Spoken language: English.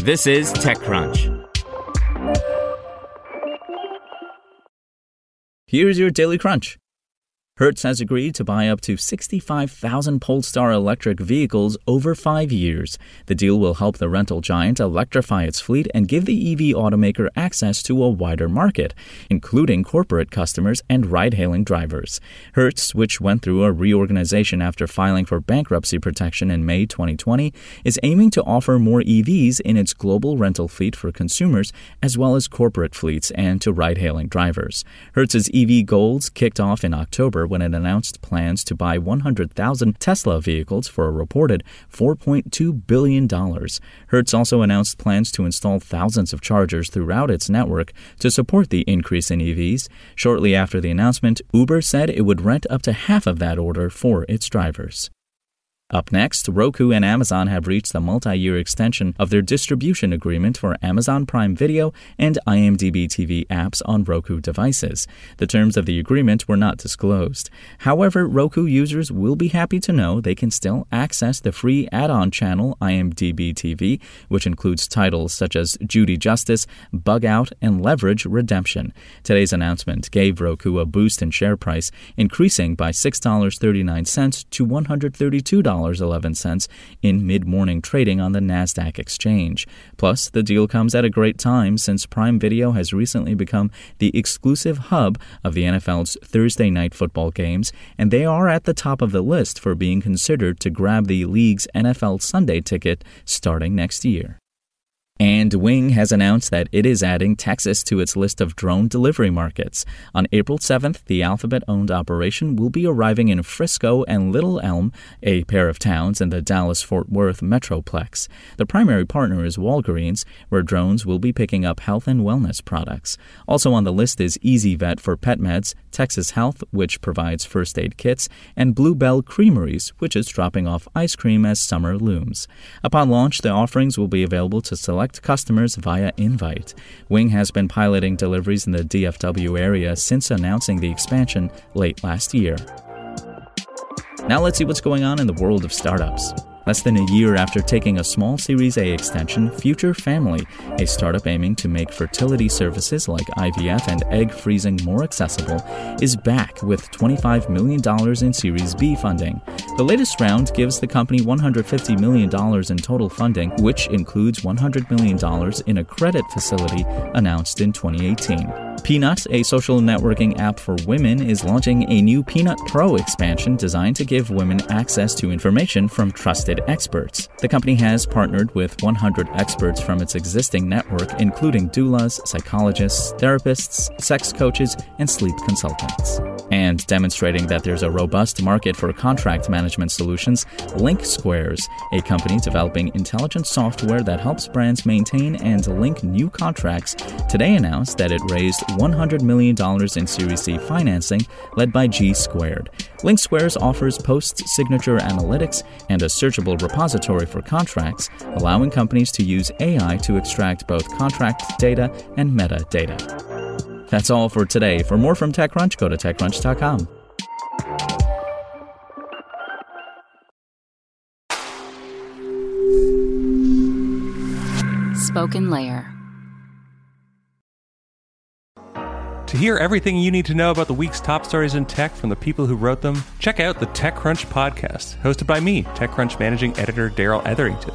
This is TechCrunch. Here's your Daily Crunch. Hertz has agreed to buy up to 65,000 Polestar electric vehicles over five years. The deal will help the rental giant electrify its fleet and give the EV automaker access to a wider market, including corporate customers and ride hailing drivers. Hertz, which went through a reorganization after filing for bankruptcy protection in May 2020, is aiming to offer more EVs in its global rental fleet for consumers as well as corporate fleets and to ride hailing drivers. Hertz's EV goals kicked off in October when it announced plans to buy 100,000 Tesla vehicles for a reported $4.2 billion. Hertz also announced plans to install thousands of chargers throughout its network to support the increase in EVs. Shortly after the announcement, Uber said it would rent up to half of that order for its drivers. Up next, Roku and Amazon have reached a multi year extension of their distribution agreement for Amazon Prime Video and IMDb TV apps on Roku devices. The terms of the agreement were not disclosed. However, Roku users will be happy to know they can still access the free add on channel IMDb TV, which includes titles such as Judy Justice, Bug Out, and Leverage Redemption. Today's announcement gave Roku a boost in share price, increasing by $6.39 to $132. $11.11 in mid morning trading on the NASDAQ exchange. Plus, the deal comes at a great time since Prime Video has recently become the exclusive hub of the NFL's Thursday night football games, and they are at the top of the list for being considered to grab the league's NFL Sunday ticket starting next year. And Wing has announced that it is adding Texas to its list of drone delivery markets. On April 7th, the Alphabet owned operation will be arriving in Frisco and Little Elm, a pair of towns in the Dallas Fort Worth Metroplex. The primary partner is Walgreens, where drones will be picking up health and wellness products. Also on the list is EasyVet for pet meds, Texas Health, which provides first aid kits, and Bluebell Creameries, which is dropping off ice cream as summer looms. Upon launch, the offerings will be available to select select customers via invite. Wing has been piloting deliveries in the DFW area since announcing the expansion late last year. Now let's see what's going on in the world of startups. Less than a year after taking a small Series A extension, Future Family, a startup aiming to make fertility services like IVF and egg freezing more accessible, is back with $25 million in Series B funding. The latest round gives the company $150 million in total funding, which includes $100 million in a credit facility announced in 2018. Peanut, a social networking app for women, is launching a new Peanut Pro expansion designed to give women access to information from trusted experts. The company has partnered with 100 experts from its existing network, including doulas, psychologists, therapists, sex coaches, and sleep consultants. And demonstrating that there's a robust market for contract management solutions, Link Squares, a company developing intelligent software that helps brands maintain and link new contracts, today announced that it raised $100 million in Series C financing led by G Squared. Link Squares offers post signature analytics and a searchable repository for contracts, allowing companies to use AI to extract both contract data and metadata. That's all for today. For more from TechCrunch, go to TechCrunch.com. Spoken Layer. To hear everything you need to know about the week's top stories in tech from the people who wrote them, check out the TechCrunch podcast, hosted by me, TechCrunch managing editor Darrell Etherington.